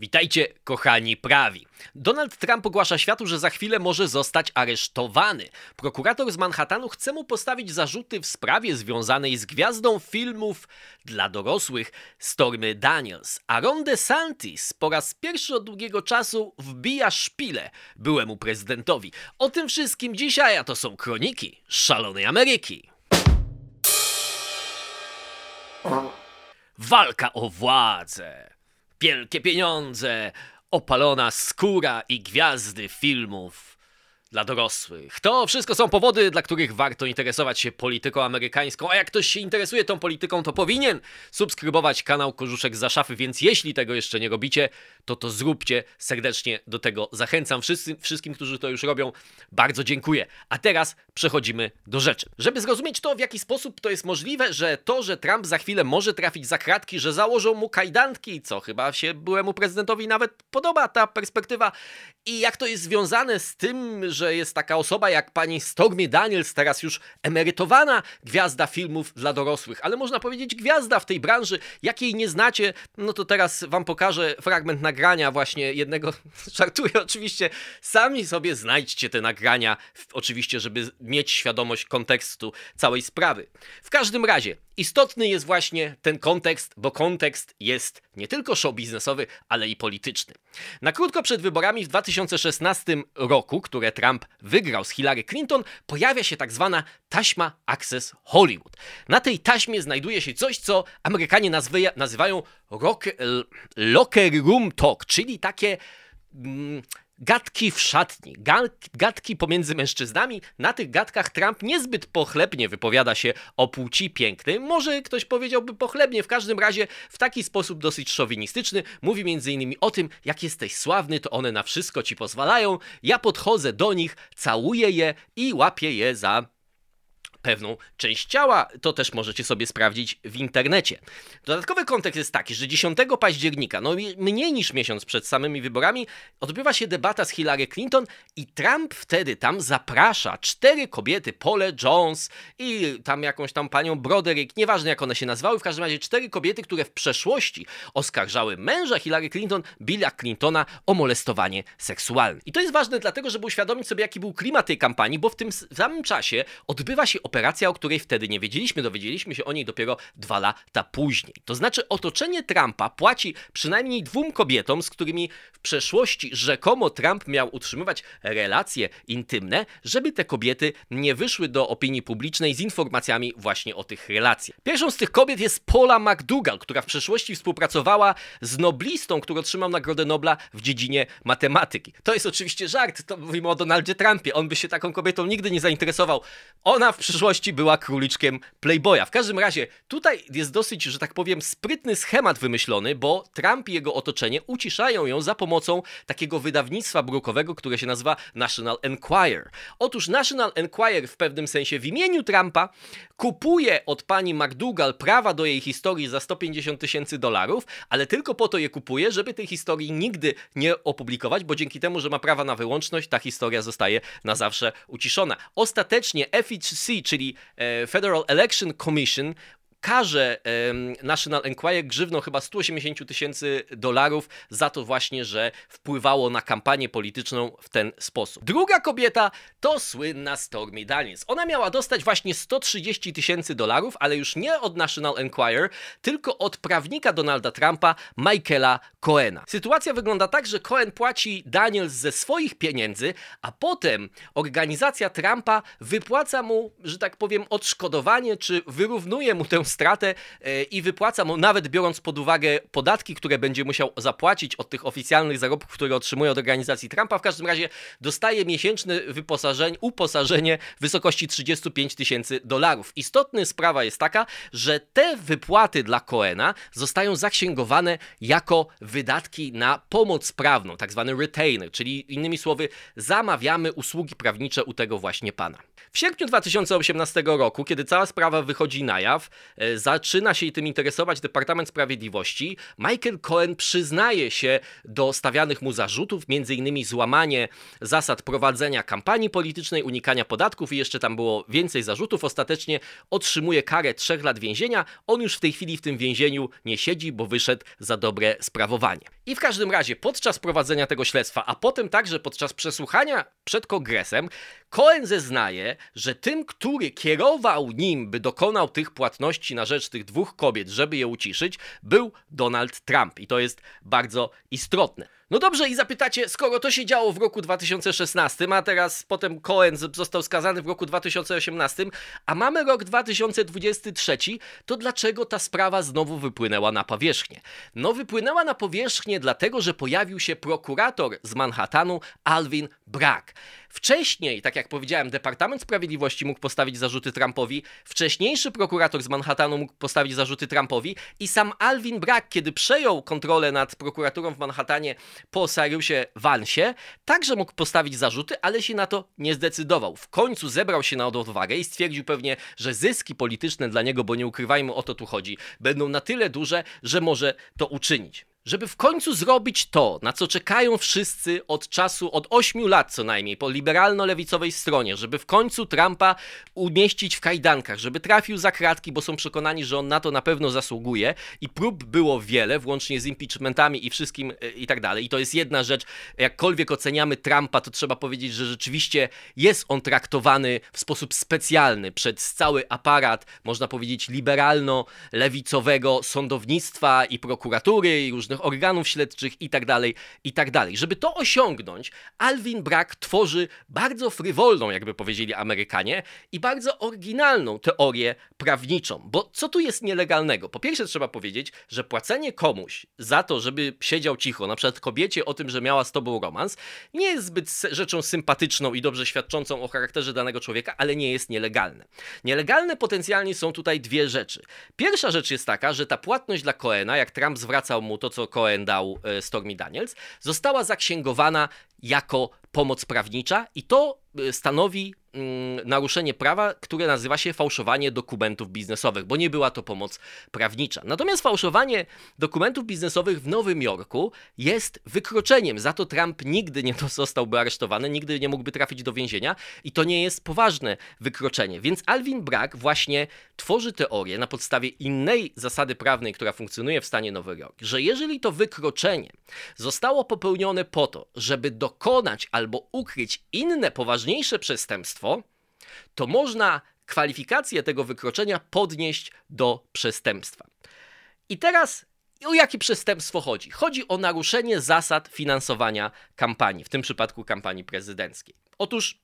Witajcie, kochani prawi. Donald Trump ogłasza światu, że za chwilę może zostać aresztowany. Prokurator z Manhattanu chce mu postawić zarzuty w sprawie związanej z gwiazdą filmów dla dorosłych Stormy Daniels. A Ron DeSantis po raz pierwszy od długiego czasu wbija szpilę byłemu prezydentowi. O tym wszystkim dzisiaj, a to są kroniki szalonej Ameryki. Walka o władzę wielkie pieniądze, opalona skóra i gwiazdy filmów dla dorosłych. To wszystko są powody, dla których warto interesować się polityką amerykańską, a jak ktoś się interesuje tą polityką, to powinien subskrybować kanał Korzuszek za szafy, więc jeśli tego jeszcze nie robicie, to to zróbcie. Serdecznie do tego zachęcam. Wszyscy, wszystkim, którzy to już robią, bardzo dziękuję. A teraz przechodzimy do rzeczy. Żeby zrozumieć to, w jaki sposób to jest możliwe, że to, że Trump za chwilę może trafić za kratki, że założą mu kajdanki, co chyba się byłemu prezydentowi nawet podoba ta perspektywa, i jak to jest związane z tym, że jest taka osoba jak pani Stormy Daniels, teraz już emerytowana gwiazda filmów dla dorosłych, ale można powiedzieć gwiazda w tej branży, jakiej nie znacie, no to teraz wam pokażę fragment nagrania właśnie jednego, żartuję oczywiście, sami sobie znajdźcie te nagrania, oczywiście, żeby mieć świadomość kontekstu całej sprawy. W każdym razie, istotny jest właśnie ten kontekst, bo kontekst jest nie tylko show biznesowy, ale i polityczny. Na krótko przed wyborami w 2016 roku, które Trump wygrał z Hillary Clinton, pojawia się tak zwana taśma Access Hollywood. Na tej taśmie znajduje się coś, co Amerykanie nazywają rock, locker room talk, czyli takie mm, gadki w szatni, gadki pomiędzy mężczyznami. Na tych gadkach Trump niezbyt pochlebnie wypowiada się o płci pięknej. Może ktoś powiedziałby pochlebnie, w każdym razie w taki sposób dosyć szowinistyczny. Mówi m.in. o tym, jak jesteś sławny, to one na wszystko ci pozwalają. Ja podchodzę do nich, całuję je i łapię je za pewną część ciała. To też możecie sobie sprawdzić w internecie. Dodatkowy kontekst jest taki, że 10 października, no mniej niż miesiąc przed samymi wyborami, odbywa się debata z Hillary Clinton i Trump wtedy tam zaprasza cztery kobiety, Pole Jones i tam jakąś tam panią Broderick, nieważne jak one się nazywały, w każdym razie cztery kobiety, które w przeszłości oskarżały męża Hillary Clinton, Billa Clintona, o molestowanie seksualne. I to jest ważne dlatego, żeby uświadomić sobie, jaki był klimat tej kampanii, bo w tym samym czasie odbywa się operacja, o której wtedy nie wiedzieliśmy. Dowiedzieliśmy się o niej dopiero dwa lata później. To znaczy, otoczenie Trumpa płaci przynajmniej dwóm kobietom, z którymi w przeszłości rzekomo Trump miał utrzymywać relacje intymne, żeby te kobiety nie wyszły do opinii publicznej z informacjami właśnie o tych relacjach. Pierwszą z tych kobiet jest Paula McDougall, która w przeszłości współpracowała z noblistą, który otrzymał Nagrodę Nobla w dziedzinie matematyki. To jest oczywiście żart, to mówimy o Donaldzie Trumpie. On by się taką kobietą nigdy nie zainteresował. Ona w przeszłości przyszłości była króliczkiem Playboya. W każdym razie, tutaj jest dosyć, że tak powiem, sprytny schemat wymyślony, bo Trump i jego otoczenie uciszają ją za pomocą takiego wydawnictwa brukowego, które się nazywa National Enquirer. Otóż National Enquirer w pewnym sensie w imieniu Trumpa kupuje od pani McDougall prawa do jej historii za 150 tysięcy dolarów, ale tylko po to je kupuje, żeby tej historii nigdy nie opublikować, bo dzięki temu, że ma prawa na wyłączność, ta historia zostaje na zawsze uciszona. Ostatecznie FEC, czyli e, Federal Election Commission karze National Enquirer grzywną chyba 180 tysięcy dolarów za to właśnie, że wpływało na kampanię polityczną w ten sposób. Druga kobieta to słynna Stormy Daniels. Ona miała dostać właśnie 130 tysięcy dolarów, ale już nie od National Enquirer, tylko od prawnika Donalda Trumpa, Michaela Cohena. Sytuacja wygląda tak, że Cohen płaci Daniels ze swoich pieniędzy, a potem organizacja Trumpa wypłaca mu, że tak powiem, odszkodowanie, czy wyrównuje mu tę stratę e, i wypłaca mu, nawet biorąc pod uwagę podatki, które będzie musiał zapłacić od tych oficjalnych zarobków, które otrzymuje od organizacji Trumpa. W każdym razie dostaje miesięczne wyposażenie, uposażenie w wysokości 35 tysięcy dolarów. Istotna sprawa jest taka, że te wypłaty dla Coena zostają zaksięgowane jako wydatki na pomoc prawną, tak zwany retainer, czyli innymi słowy zamawiamy usługi prawnicze u tego właśnie pana. W sierpniu 2018 roku, kiedy cała sprawa wychodzi na jaw, zaczyna się tym interesować Departament Sprawiedliwości, Michael Cohen przyznaje się do stawianych mu zarzutów, m.in. złamanie zasad prowadzenia kampanii politycznej, unikania podatków i jeszcze tam było więcej zarzutów. Ostatecznie otrzymuje karę trzech lat więzienia. On już w tej chwili w tym więzieniu nie siedzi, bo wyszedł za dobre sprawowanie. I w każdym razie podczas prowadzenia tego śledztwa, a potem także podczas przesłuchania przed kongresem, Cohen zeznaje, że tym, który kierował nim, by dokonał tych płatności na rzecz tych dwóch kobiet, żeby je uciszyć, był Donald Trump. I to jest bardzo istotne. No dobrze, i zapytacie, skoro to się działo w roku 2016, a teraz potem Cohen został skazany w roku 2018, a mamy rok 2023, to dlaczego ta sprawa znowu wypłynęła na powierzchnię? No, wypłynęła na powierzchnię dlatego, że pojawił się prokurator z Manhattanu, Alvin Bragg. Wcześniej, tak jak powiedziałem, Departament Sprawiedliwości mógł postawić zarzuty Trumpowi, wcześniejszy prokurator z Manhattanu mógł postawić zarzuty Trumpowi i sam Alvin Bragg, kiedy przejął kontrolę nad prokuraturą w Manhattanie po Cyrus'ie Vansie, także mógł postawić zarzuty, ale się na to nie zdecydował. W końcu zebrał się na odwagę i stwierdził pewnie, że zyski polityczne dla niego, bo nie ukrywajmy o to tu chodzi, będą na tyle duże, że może to uczynić żeby w końcu zrobić to, na co czekają wszyscy od czasu, od 8 lat co najmniej, po liberalno-lewicowej stronie, żeby w końcu Trumpa umieścić w kajdankach, żeby trafił za kratki, bo są przekonani, że on na to na pewno zasługuje i prób było wiele, włącznie z impeachmentami i wszystkim e, i tak dalej. I to jest jedna rzecz, jakkolwiek oceniamy Trumpa, to trzeba powiedzieć, że rzeczywiście jest on traktowany w sposób specjalny przez cały aparat, można powiedzieć, liberalno-lewicowego sądownictwa i prokuratury i różnych organów śledczych itd., tak itd. Tak Żeby to osiągnąć, Alvin Bragg tworzy bardzo frywolną, jakby powiedzieli Amerykanie, i bardzo oryginalną teorię prawniczą. Bo co tu jest nielegalnego? Po pierwsze trzeba powiedzieć, że płacenie komuś za to, żeby siedział cicho, na przykład kobiecie o tym, że miała z tobą romans, nie jest zbyt rzeczą sympatyczną i dobrze świadczącą o charakterze danego człowieka, ale nie jest nielegalne. Nielegalne potencjalnie są tutaj dwie rzeczy. Pierwsza rzecz jest taka, że ta płatność dla Coena, jak Trump zwracał mu to, co co Cohen dał e, Stormy Daniels, została zaksięgowana jako pomoc prawnicza i to stanowi Mm, naruszenie prawa, które nazywa się fałszowanie dokumentów biznesowych, bo nie była to pomoc prawnicza. Natomiast fałszowanie dokumentów biznesowych w Nowym Jorku jest wykroczeniem. Za to Trump nigdy nie zostałby aresztowany, nigdy nie mógłby trafić do więzienia i to nie jest poważne wykroczenie. Więc Alvin Bragg właśnie tworzy teorię na podstawie innej zasady prawnej, która funkcjonuje w stanie Nowy Jork, że jeżeli to wykroczenie zostało popełnione po to, żeby dokonać albo ukryć inne, poważniejsze przestępstwo, to można kwalifikację tego wykroczenia podnieść do przestępstwa. I teraz o jakie przestępstwo chodzi? Chodzi o naruszenie zasad finansowania kampanii, w tym przypadku kampanii prezydenckiej. Otóż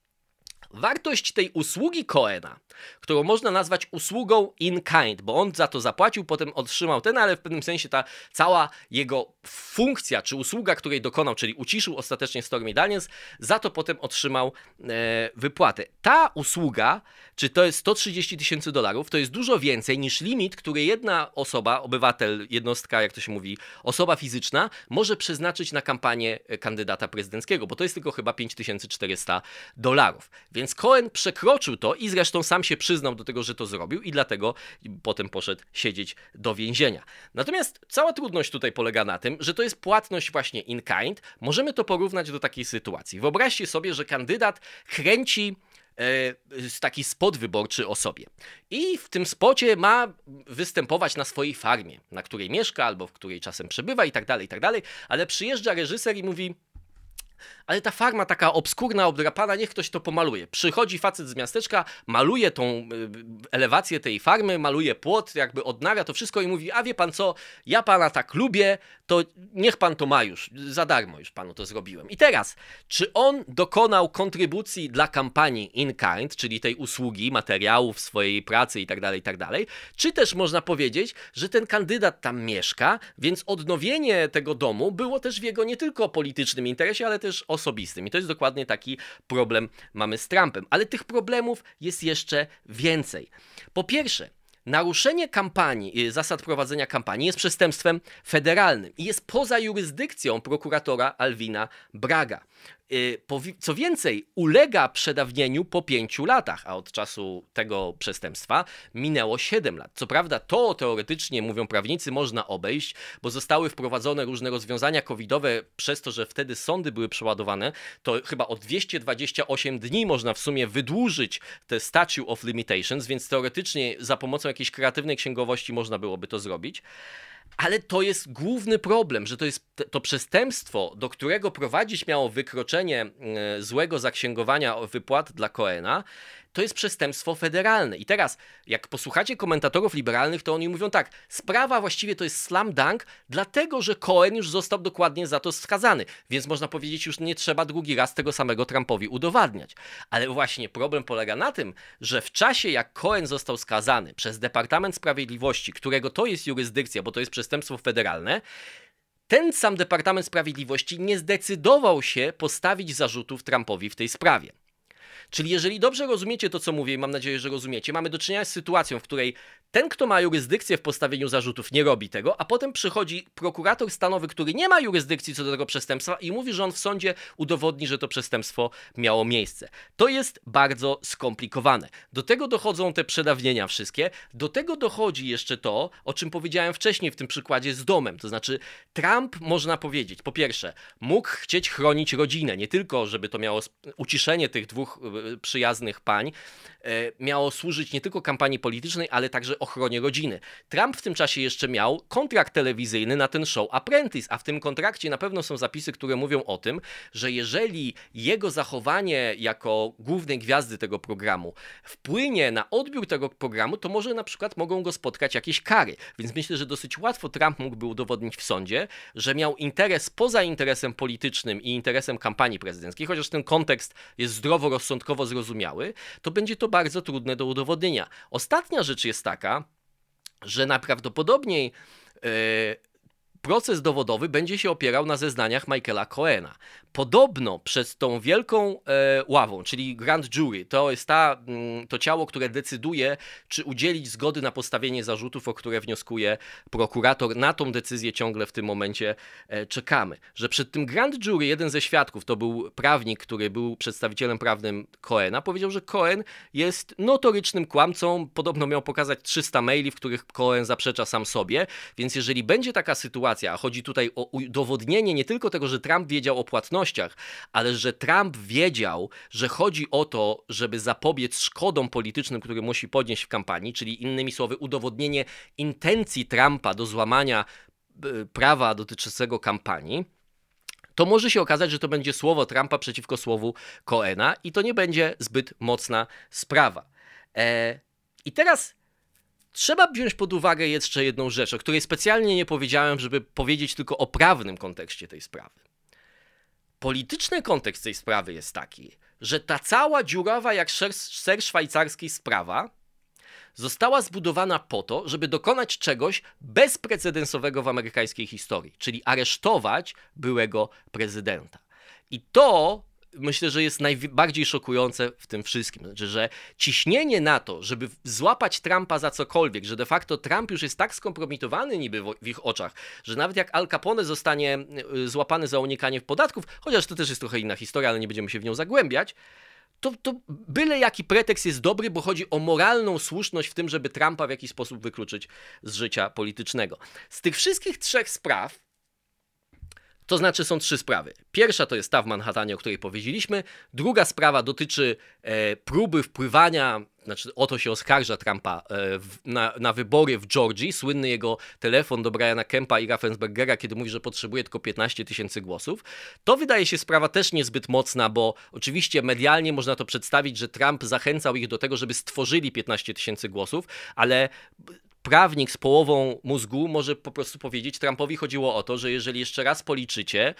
Wartość tej usługi Coena, którą można nazwać usługą in kind, bo on za to zapłacił, potem otrzymał ten, ale w pewnym sensie ta cała jego funkcja czy usługa, której dokonał, czyli uciszył ostatecznie Stormy Daniels, za to potem otrzymał e, wypłatę. Ta usługa, czy to jest 130 tysięcy dolarów, to jest dużo więcej niż limit, który jedna osoba, obywatel, jednostka, jak to się mówi, osoba fizyczna, może przeznaczyć na kampanię kandydata prezydenckiego, bo to jest tylko chyba 5400 dolarów. Więc Cohen przekroczył to i zresztą sam się przyznał do tego, że to zrobił i dlatego potem poszedł siedzieć do więzienia. Natomiast cała trudność tutaj polega na tym, że to jest płatność właśnie in kind. Możemy to porównać do takiej sytuacji. Wyobraźcie sobie, że kandydat kręci e, taki spot wyborczy o sobie. I w tym spocie ma występować na swojej farmie, na której mieszka albo w której czasem przebywa i tak dalej, i tak dalej, ale przyjeżdża reżyser i mówi ale ta farma taka obskurna, obdrapana, niech ktoś to pomaluje. Przychodzi facet z miasteczka, maluje tą y, elewację tej farmy, maluje płot, jakby odnawia to wszystko i mówi, a wie pan co, ja pana tak lubię, to niech pan to ma już, za darmo już panu to zrobiłem. I teraz, czy on dokonał kontrybucji dla kampanii in kind, czyli tej usługi, materiałów swojej pracy i tak dalej, i tak czy też można powiedzieć, że ten kandydat tam mieszka, więc odnowienie tego domu było też w jego nie tylko politycznym interesie, ale też osobistym. I to jest dokładnie taki problem mamy z Trumpem. Ale tych problemów jest jeszcze więcej. Po pierwsze, Naruszenie kampanii, y, zasad prowadzenia kampanii jest przestępstwem federalnym i jest poza jurysdykcją prokuratora Alwina Braga. Y, co więcej, ulega przedawnieniu po pięciu latach, a od czasu tego przestępstwa minęło 7 lat. Co prawda, to teoretycznie, mówią prawnicy, można obejść, bo zostały wprowadzone różne rozwiązania covidowe przez to, że wtedy sądy były przeładowane, to chyba o 228 dni można w sumie wydłużyć te statute of limitations, więc teoretycznie za pomocą jakiejś kreatywnej księgowości można byłoby to zrobić. Ale to jest główny problem, że to jest to przestępstwo, do którego prowadzić miało wykroczenie e, złego zaksięgowania wypłat dla Coena, to jest przestępstwo federalne. I teraz, jak posłuchacie komentatorów liberalnych, to oni mówią tak, sprawa właściwie to jest slam dunk, dlatego że Cohen już został dokładnie za to skazany, więc można powiedzieć, już nie trzeba drugi raz tego samego Trumpowi udowadniać. Ale właśnie problem polega na tym, że w czasie jak Cohen został skazany przez Departament Sprawiedliwości, którego to jest jurysdykcja, bo to jest przestępstwo federalne, ten sam Departament Sprawiedliwości nie zdecydował się postawić zarzutów Trumpowi w tej sprawie. Czyli jeżeli dobrze rozumiecie to, co mówię, i mam nadzieję, że rozumiecie, mamy do czynienia z sytuacją, w której ten, kto ma jurysdykcję w postawieniu zarzutów, nie robi tego, a potem przychodzi prokurator stanowy, który nie ma jurysdykcji co do tego przestępstwa i mówi, że on w sądzie udowodni, że to przestępstwo miało miejsce. To jest bardzo skomplikowane. Do tego dochodzą te przedawnienia wszystkie, do tego dochodzi jeszcze to, o czym powiedziałem wcześniej w tym przykładzie z domem. To znaczy, Trump, można powiedzieć, po pierwsze, mógł chcieć chronić rodzinę, nie tylko, żeby to miało uciszenie tych dwóch e, przyjaznych pań, e, miało służyć nie tylko kampanii politycznej, ale także ochronie rodziny. Trump w tym czasie jeszcze miał kontrakt telewizyjny na ten show Apprentice, a w tym kontrakcie na pewno są zapisy, które mówią o tym, że jeżeli jego zachowanie jako głównej gwiazdy tego programu wpłynie na odbiór tego programu, to może na przykład mogą go spotkać jakieś kary. Więc myślę, że dosyć łatwo Trump mógłby udowodnić w sądzie, że miał interes poza interesem politycznym i interesem kampanii prezydenckiej, chociaż ten kontekst jest zdroworozsądkowo zrozumiały, to będzie to bardzo trudne do udowodnienia. Ostatnia rzecz jest taka, że najprawdopodobniej e, proces dowodowy będzie się opierał na zeznaniach Michaela Coena. Podobno przez tą wielką e, ławą, czyli Grand Jury, to jest ta, mm, to ciało, które decyduje, czy udzielić zgody na postawienie zarzutów, o które wnioskuje prokurator. Na tą decyzję ciągle w tym momencie e, czekamy. Że przed tym Grand Jury jeden ze świadków, to był prawnik, który był przedstawicielem prawnym Coena, powiedział, że Cohen jest notorycznym kłamcą. Podobno miał pokazać 300 maili, w których Cohen zaprzecza sam sobie. Więc jeżeli będzie taka sytuacja, a chodzi tutaj o udowodnienie nie tylko tego, że Trump wiedział o płatności, ale że Trump wiedział, że chodzi o to, żeby zapobiec szkodom politycznym, które musi podnieść w kampanii, czyli innymi słowy udowodnienie intencji Trumpa do złamania e, prawa dotyczącego kampanii, to może się okazać, że to będzie słowo Trumpa przeciwko słowu Coena i to nie będzie zbyt mocna sprawa. E, I teraz trzeba wziąć pod uwagę jeszcze jedną rzecz, o której specjalnie nie powiedziałem, żeby powiedzieć tylko o prawnym kontekście tej sprawy. Polityczny kontekst tej sprawy jest taki, że ta cała dziurawa jak ser szwajcarski sprawa została zbudowana po to, żeby dokonać czegoś bezprecedensowego w amerykańskiej historii, czyli aresztować byłego prezydenta. I to myślę, że jest najbardziej szokujące w tym wszystkim. Znaczy, że ciśnienie na to, żeby złapać Trumpa za cokolwiek, że de facto Trump już jest tak skompromitowany niby w ich oczach, że nawet jak Al Capone zostanie y, złapany za unikanie podatków, chociaż to też jest trochę inna historia, ale nie będziemy się w nią zagłębiać, to, to byle jaki pretekst jest dobry, bo chodzi o moralną słuszność w tym, żeby Trumpa w jakiś sposób wykluczyć z życia politycznego. Z tych wszystkich trzech spraw to znaczy są trzy sprawy. Pierwsza to jest ta w Manhattanie, o której powiedzieliśmy. Druga sprawa dotyczy e, próby wpływania, znaczy o to się oskarża Trumpa e, w, na, na, wybory w Georgii. Słynny jego telefon do Briana Kempa i Raffensbergera, kiedy mówi, że potrzebuje tylko 15 tysięcy głosów. To wydaje się sprawa też niezbyt mocna, bo oczywiście medialnie można to przedstawić, że Trump zachęcał ich do tego, żeby stworzyli 15 tysięcy głosów, ale prawnik z połową mózgu może po prostu powiedzieć, Trumpowi chodziło o to, że jeżeli jeszcze raz policzycie,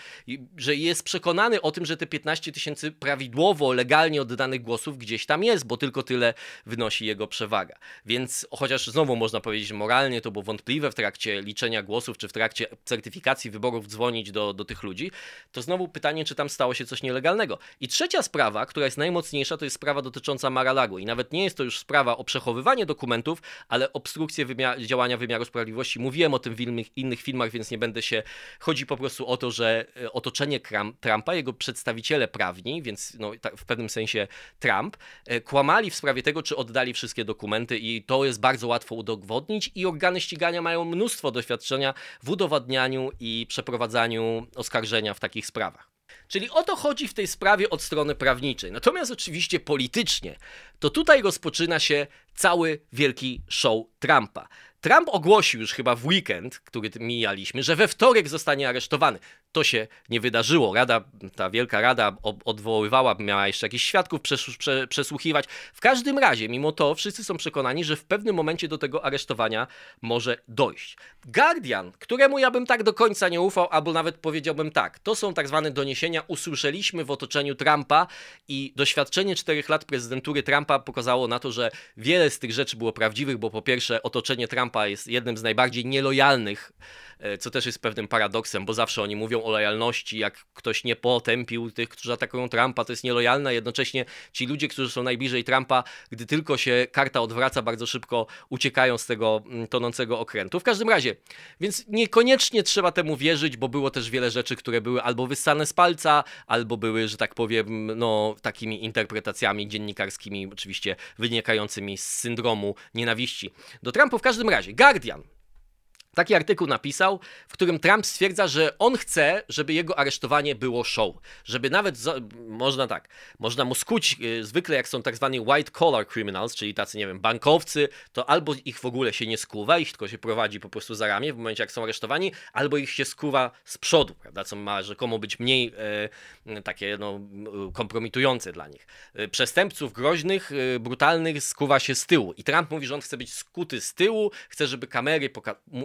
że jest przekonany o tym, że te 15 tysięcy prawidłowo, legalnie oddanych głosów gdzieś tam jest, bo tylko tyle wynosi jego przewaga. Więc chociaż znowu można powiedzieć, moralnie to było wątpliwe w trakcie liczenia głosów, czy w trakcie certyfikacji wyborów dzwonić do, do tych ludzi, to znowu pytanie, czy tam stało się coś nielegalnego. I trzecia sprawa, która jest najmocniejsza, to jest sprawa dotycząca Mar-a-Lago. I nawet nie jest to już sprawa o przechowywanie dokumentów, ale obstrukcję wyborów działania wymiaru sprawiedliwości. Mówiłem o tym w innych, innych filmach, więc nie będę się. Chodzi po prostu o to, że e, otoczenie Trumpa, jego przedstawiciele prawni, więc no, w pewnym sensie Trump, e, kłamali w sprawie tego, czy oddali wszystkie dokumenty, i to jest bardzo łatwo udowodnić. I organy ścigania mają mnóstwo doświadczenia w udowadnianiu i przeprowadzaniu oskarżenia w takich sprawach. Czyli o to chodzi w tej sprawie od strony prawniczej. Natomiast oczywiście politycznie, to tutaj rozpoczyna się cały wielki show Trumpa. Trump ogłosił już chyba w weekend, który mijaliśmy, że we wtorek zostanie aresztowany. To się nie wydarzyło. Rada, ta wielka rada odwoływała, miała jeszcze jakichś świadków przesłuchiwać. W każdym razie, mimo to, wszyscy są przekonani, że w pewnym momencie do tego aresztowania może dojść. Guardian, któremu ja bym tak do końca nie ufał, albo nawet powiedziałbym tak, to są tak zwane doniesienia, usłyszeliśmy w otoczeniu Trumpa i doświadczenie czterech lat prezydentury Trumpa pokazało na to, że wiele z tych rzeczy było prawdziwych, bo po pierwsze otoczenie Trumpa jest jednym z najbardziej nielojalnych co też jest pewnym paradoksem, bo zawsze oni mówią o lojalności, jak ktoś nie potępił tych, którzy atakują Trumpa, to jest nielojalne, jednocześnie ci ludzie, którzy są najbliżej Trumpa, gdy tylko się karta odwraca, bardzo szybko uciekają z tego mm, tonącego okrętu. W każdym razie, więc niekoniecznie trzeba temu wierzyć, bo było też wiele rzeczy, które były albo wyssane z palca, albo były, że tak powiem, no takimi interpretacjami dziennikarskimi, oczywiście wynikającymi z syndromu nienawiści do Trumpa. W każdym razie, Guardian Taki artykuł napisał, w którym Trump stwierdza, że on chce, żeby jego aresztowanie było show. Żeby nawet, można tak, można mu skuć, y, zwykle jak są tak zwani white collar criminals, czyli tacy, nie wiem, bankowcy, to albo ich w ogóle się nie skuwa, ich tylko się prowadzi po prostu za ramię w momencie, jak są aresztowani, albo ich się skuwa z przodu, prawda, co ma rzekomo być mniej e, takie, no, kompromitujące dla nich. E, przestępców groźnych, e, brutalnych skuwa się z tyłu. I Trump mówi, że on chce być skuty z tyłu, chce, żeby kamery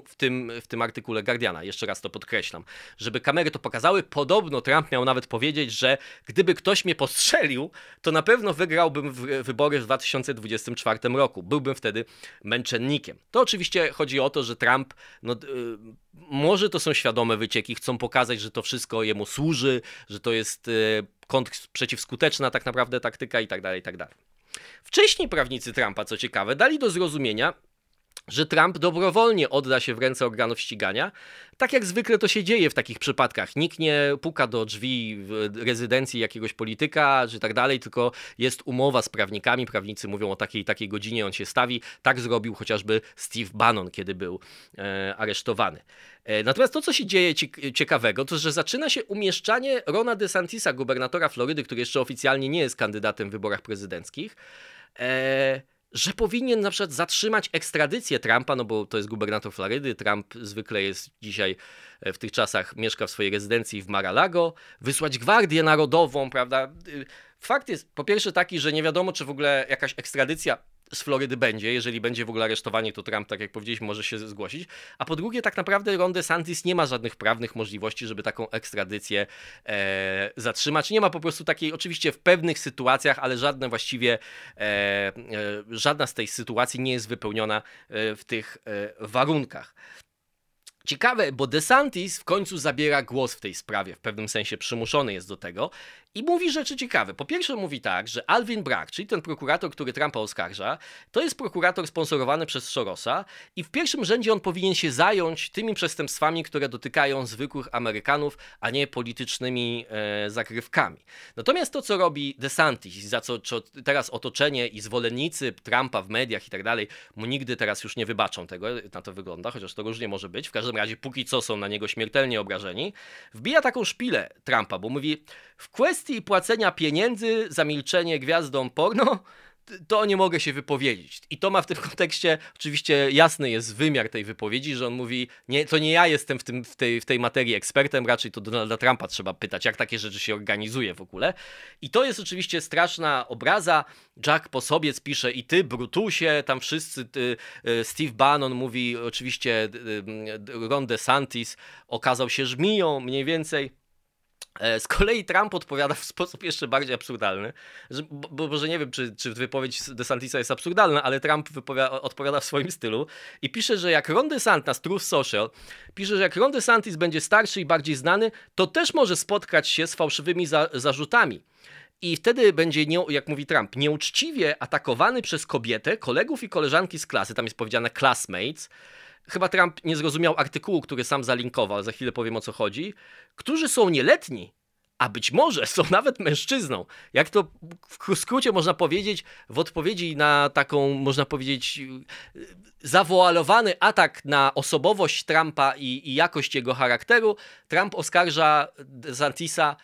w tym, w tym artykule Guardiana, jeszcze raz to podkreślam, żeby kamery to pokazały. Podobno Trump miał nawet powiedzieć, że gdyby ktoś mnie postrzelił, to na pewno wygrałbym wybory w 2024 roku. Byłbym wtedy męczennikiem. To oczywiście chodzi o to, że Trump, no, yy, może to są świadome wycieki, chcą pokazać, że to wszystko jemu służy, że to jest yy, przeciwskuteczna tak naprawdę taktyka i tak dalej, i tak dalej. Wcześniej prawnicy Trumpa, co ciekawe, dali do zrozumienia, że Trump dobrowolnie odda się w ręce organów ścigania, tak jak zwykle to się dzieje w takich przypadkach. Nikt nie puka do drzwi rezydencji jakiegoś polityka czy tak dalej, tylko jest umowa z prawnikami. Prawnicy mówią o takiej takiej godzinie, on się stawi. Tak zrobił chociażby Steve Bannon, kiedy był e, aresztowany. E, natomiast to, co się dzieje ciekawego, to że zaczyna się umieszczanie Rona DeSantisa, gubernatora Florydy, który jeszcze oficjalnie nie jest kandydatem w wyborach prezydenckich. E, że powinien na przykład zatrzymać ekstradycję Trumpa, no bo to jest gubernator Florydy. Trump zwykle jest dzisiaj e, w tych czasach mieszka w swojej rezydencji w Mar-a-Lago, wysłać Gwardię Narodową, prawda? Y, fakt jest po pierwsze taki, że nie wiadomo, czy w ogóle jakaś ekstradycja z Florydy będzie, jeżeli będzie w ogóle aresztowanie, to Trump, tak jak powiedzieliśmy, może się zgłosić. A po drugie, tak naprawdę Ron DeSantis nie ma żadnych prawnych możliwości, żeby taką ekstradycję e, zatrzymać. Nie ma po prostu takiej, oczywiście w pewnych sytuacjach, ale żadne właściwie, e, e, żadna z tej sytuacji nie jest wypełniona e, w tych e, warunkach. Ciekawe, bo DeSantis w końcu zabiera głos w tej sprawie, w pewnym sensie przymuszony jest do tego i mówi rzeczy ciekawe. Po pierwsze mówi tak, że Alvin Bragg, czyli ten prokurator, który Trumpa oskarża, to jest prokurator sponsorowany przez Sorosa i w pierwszym rzędzie on powinien się zająć tymi przestępstwami, które dotykają zwykłych Amerykanów, a nie politycznymi e, zakrywkami. Natomiast to, co robi DeSantis, za co, co teraz otoczenie i zwolennicy Trumpa w mediach i tak dalej, mu nigdy teraz już nie wybaczą tego, na to wygląda, chociaż to różnie może być. W każdym razie, póki co są na niego śmiertelnie obrażeni, wbija taką szpilę Trumpa, bo mówi, w kwestii płacenia pieniędzy za milczenie gwiazdom porno, to nie mogę się wypowiedzieć. I to ma w tym kontekście, oczywiście jasny jest wymiar tej wypowiedzi, że on mówi, nie, to nie ja jestem w, tym, w, tej, w tej materii ekspertem, raczej to Donalda Trumpa trzeba pytać, jak takie rzeczy się organizuje w ogóle. I to jest oczywiście straszna obraza. Jack Posobiec pisze i ty, Brutusie, tam wszyscy, ty, y, Steve Bannon mówi, oczywiście y, y, Ron DeSantis okazał się żmiją mniej więcej. E, z kolei Trump odpowiada w sposób jeszcze bardziej absurdalny, że, bo, bo że nie wiem, czy, czy wypowiedź DeSantisa jest absurdalna, ale Trump odpowiada w swoim stylu i pisze, że jak Ron DeSantis Truth Social pisze, że jak Ron DeSantis będzie starszy i bardziej znany, to też może spotkać się z fałszywymi za, zarzutami. i wtedy będzie, nie, jak mówi Trump, nieuczciwie atakowany przez kobietę, kolegów i koleżanki z klasy, tam jest powiedziane classmates, chyba Trump nie zrozumiał artykułu, który sam zalinkował, za chwilę powiem o co chodzi, którzy są nieletni, a być może są nawet mężczyzną. Jak to w skrócie można powiedzieć, w odpowiedzi na taką, można powiedzieć, zawoalowany atak na osobowość Trumpa i, i jakość jego charakteru, Trump oskarża Santisa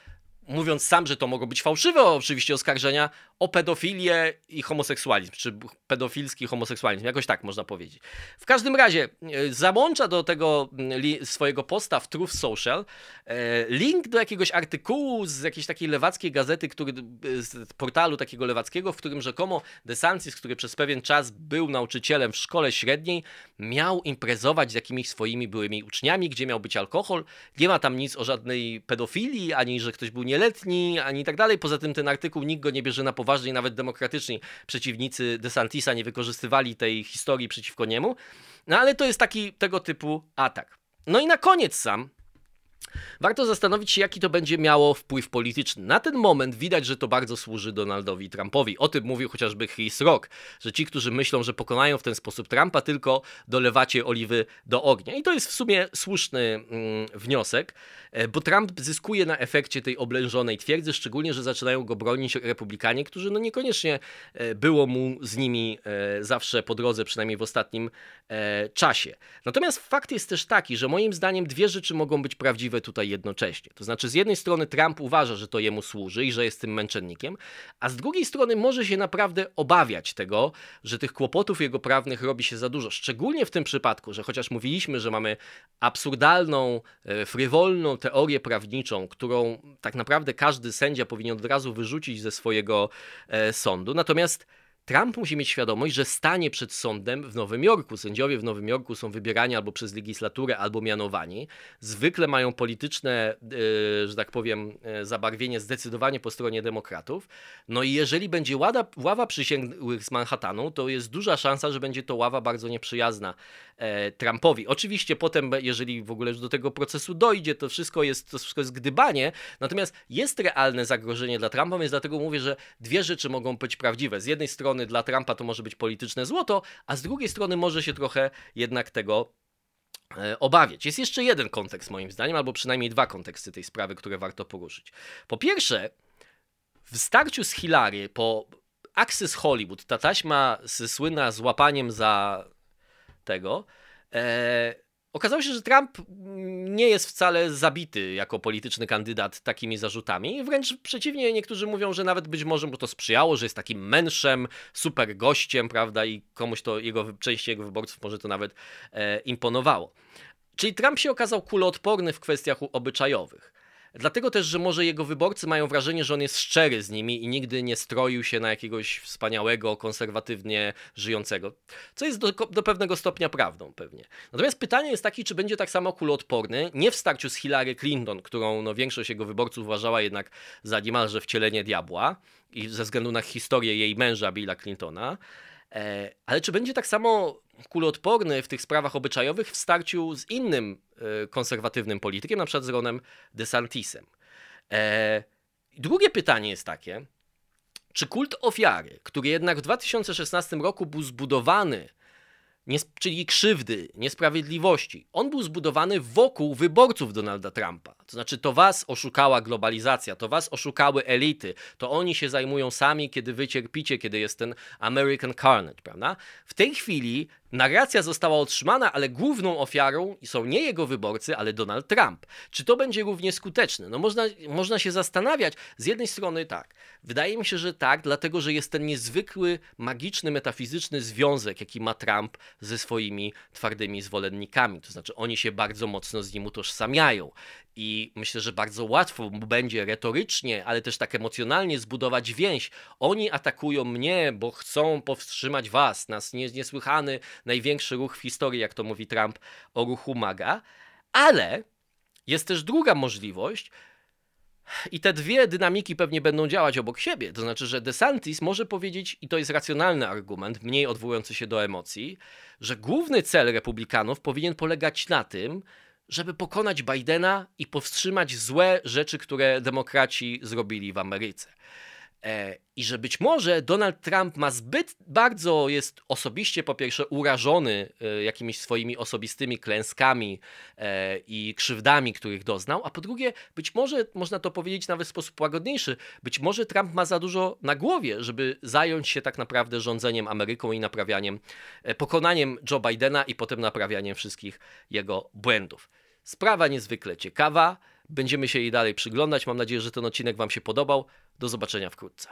mówiąc sam, że to mogą być fałszywe oczywiście oskarżenia, o pedofilię i homoseksualizm, czy pedofilski homoseksualizm, jakoś tak można powiedzieć. W każdym razie e, załącza do tego mm, swojego posta w Truth Social e, link do jakiegoś artykułu z jakiejś takiej lewackiej gazety, który, z portalu takiego lewackiego, w którym rzekomo DeSantis, który przez pewien czas był nauczycielem w szkole średniej, miał imprezować z jakimiś swoimi byłymi uczniami, gdzie miał być alkohol. Nie ma tam nic o żadnej pedofilii, ani że ktoś był nieletni, ani tak dalej. Poza tym ten artykuł nikt go nie bierze na poważnie poważni, nawet demokratyczni przeciwnicy DeSantisa nie wykorzystywali tej historii przeciwko niemu. No ale to jest taki tego typu atak. No i na koniec sam Warto zastanowić się, jaki to będzie miało wpływ polityczny. Na ten moment widać, że to bardzo służy Donaldowi Trumpowi. O tym mówił chociażby Chris Rock, że ci, którzy myślą, że pokonają w ten sposób Trumpa, tylko dolewacie oliwy do ognia. I to jest w sumie słuszny mm, wniosek, e, bo Trump zyskuje na efekcie tej oblężonej twierdzy, szczególnie, że zaczynają go bronić republikanie, którzy no niekoniecznie e, było mu z nimi e, zawsze po drodze, przynajmniej w ostatnim czasie. Natomiast fakt jest też taki, że moim zdaniem dwie rzeczy mogą być prawdziwe tutaj jednocześnie. To znaczy, z jednej strony Trump uważa, że to jemu służy i że jest tym męczennikiem, a z drugiej strony może się naprawdę obawiać tego, że tych kłopotów jego prawnych robi się za dużo. Szczególnie w tym przypadku, że chociaż mówiliśmy, że mamy absurdalną, e, frywolną teorię prawniczą, którą tak naprawdę każdy sędzia powinien od razu wyrzucić ze swojego e, sądu, natomiast Trump musi mieć świadomość, że stanie przed sądem w Nowym Jorku. Sędziowie w Nowym Jorku są wybierani albo przez legislaturę, albo mianowani. Zwykle mają polityczne, yy, że tak powiem, yy, zabarwienie zdecydowanie po stronie demokratów. No i jeżeli będzie ława przysięgłych z Manhattanu, to jest duża szansa, że będzie to ława bardzo nieprzyjazna e, Trumpowi. Oczywiście potem, jeżeli w ogóle do tego procesu dojdzie, to wszystko jest, to wszystko jest gdybanie, natomiast jest realne zagrożenie dla Trumpa, więc dlatego mówię, że dwie rzeczy mogą być prawdziwe. Z jednej strony strony dla Trumpa to może być polityczne złoto, a z drugiej strony może się trochę jednak tego e, obawiać. Jest jeszcze jeden kontekst moim zdaniem, albo przynajmniej dwa konteksty tej sprawy, które warto poruszyć. Po pierwsze, w starciu z Hillary po Access Hollywood, ta taśma słynna z łapaniem za tego, e, Okazało się, że Trump nie jest wcale zabity jako polityczny kandydat takimi zarzutami. Wręcz przeciwnie, niektórzy mówią, że nawet być może mu to sprzyjało, że jest takim mężem, super gościem, prawda, i komuś to jego, części jego wyborców może to nawet e, imponowało. Czyli Trump się okazał kuloodporny w kwestiach obyczajowych. Dlatego też, że może jego wyborcy mają wrażenie, że on jest szczery z nimi i nigdy nie stroił się na jakiegoś wspaniałego, konserwatywnie żyjącego. Co jest do, do pewnego stopnia prawdą pewnie. Natomiast pytanie jest takie, czy będzie tak samo kuloodporny, nie w starciu z Hillary Clinton, którą no, większość jego wyborców uważała jednak za niemalże wcielenie diabła i ze względu na historię jej męża Billa Clintona, e, ale czy będzie tak samo kuloodporny w tych sprawach obyczajowych w starciu z innym e, konserwatywnym politykiem, na przykład z Ronem DeSantisem. E, drugie pytanie jest takie, czy kult ofiary, który jednak w 2016 roku był zbudowany czyli krzywdy, niesprawiedliwości. On był zbudowany wokół wyborców Donalda Trumpa. To znaczy, to was oszukała globalizacja, to was oszukały elity, to oni się zajmują sami, kiedy wy cierpicie, kiedy jest ten American Carnage, prawda? W tej chwili Narracja została otrzymana, ale główną ofiarą są nie jego wyborcy, ale Donald Trump. Czy to będzie równie skuteczne? No można, można się zastanawiać. Z jednej strony tak. Wydaje mi się, że tak, dlatego że jest ten niezwykły, magiczny, metafizyczny związek, jaki ma Trump ze swoimi twardymi zwolennikami. To znaczy oni się bardzo mocno z nim utożsamiają. I myślę, że bardzo łatwo będzie retorycznie, ale też tak emocjonalnie zbudować więź. Oni atakują mnie, bo chcą powstrzymać was, nas niesłychany, największy ruch w historii, jak to mówi Trump, o ruchu MAGA. Ale jest też druga możliwość, i te dwie dynamiki pewnie będą działać obok siebie. To znaczy, że DeSantis może powiedzieć, i to jest racjonalny argument, mniej odwołujący się do emocji, że główny cel republikanów powinien polegać na tym, żeby pokonać Bidena i powstrzymać złe rzeczy, które demokraci zrobili w Ameryce. E, I że być może Donald Trump ma zbyt bardzo, jest osobiście po pierwsze urażony e, jakimiś swoimi osobistymi klęskami e, i krzywdami, których doznał, a po drugie, być może, można to powiedzieć nawet w sposób łagodniejszy, być może Trump ma za dużo na głowie, żeby zająć się tak naprawdę rządzeniem Ameryką i naprawianiem, pokonaniem Joe Bidena i potem naprawianiem wszystkich jego błędów. Sprawa niezwykle ciekawa. Będziemy się jej dalej przyglądać. Mam nadzieję, że ten odcinek Wam się podobał. Do zobaczenia wkrótce.